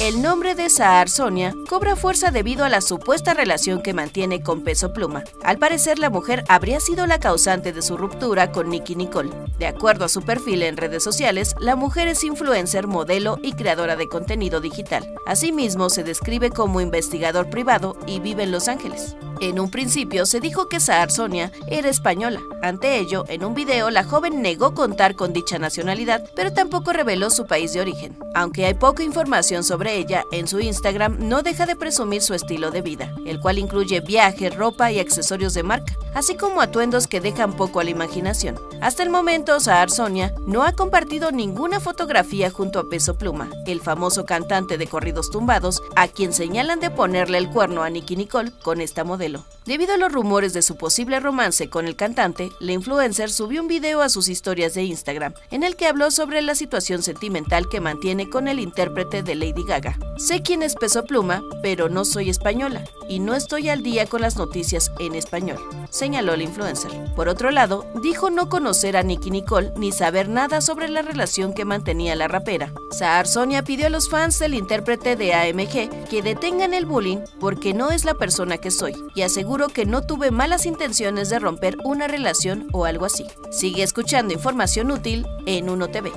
El nombre de Saar Sonia cobra fuerza debido a la supuesta relación que mantiene con Peso Pluma. Al parecer, la mujer habría sido la causante de su ruptura con Nicky Nicole. De acuerdo a su perfil en redes sociales, la mujer es influencer, modelo y creadora de contenido digital. Asimismo, se describe como investigador privado y vive en Los Ángeles. En un principio se dijo que Saar Sonia era española. Ante ello, en un video la joven negó contar con dicha nacionalidad, pero tampoco reveló su país de origen. Aunque hay poca información sobre ella, en su Instagram no deja de presumir su estilo de vida, el cual incluye viaje, ropa y accesorios de marca, así como atuendos que dejan poco a la imaginación. Hasta el momento, Saar Sonia no ha compartido ninguna fotografía junto a Peso Pluma, el famoso cantante de corridos tumbados, a quien señalan de ponerle el cuerno a Nicky Nicole con esta Debido a los rumores de su posible romance con el cantante, la influencer subió un video a sus historias de Instagram, en el que habló sobre la situación sentimental que mantiene con el intérprete de Lady Gaga. Sé quién es Peso Pluma, pero no soy española, y no estoy al día con las noticias en español, señaló la influencer. Por otro lado, dijo no conocer a Nicky Nicole ni saber nada sobre la relación que mantenía la rapera. Saar Sonia pidió a los fans del intérprete de AMG que detengan el bullying porque no es la persona que soy y aseguro que no tuve malas intenciones de romper una relación o algo así. Sigue escuchando información útil en Uno TV.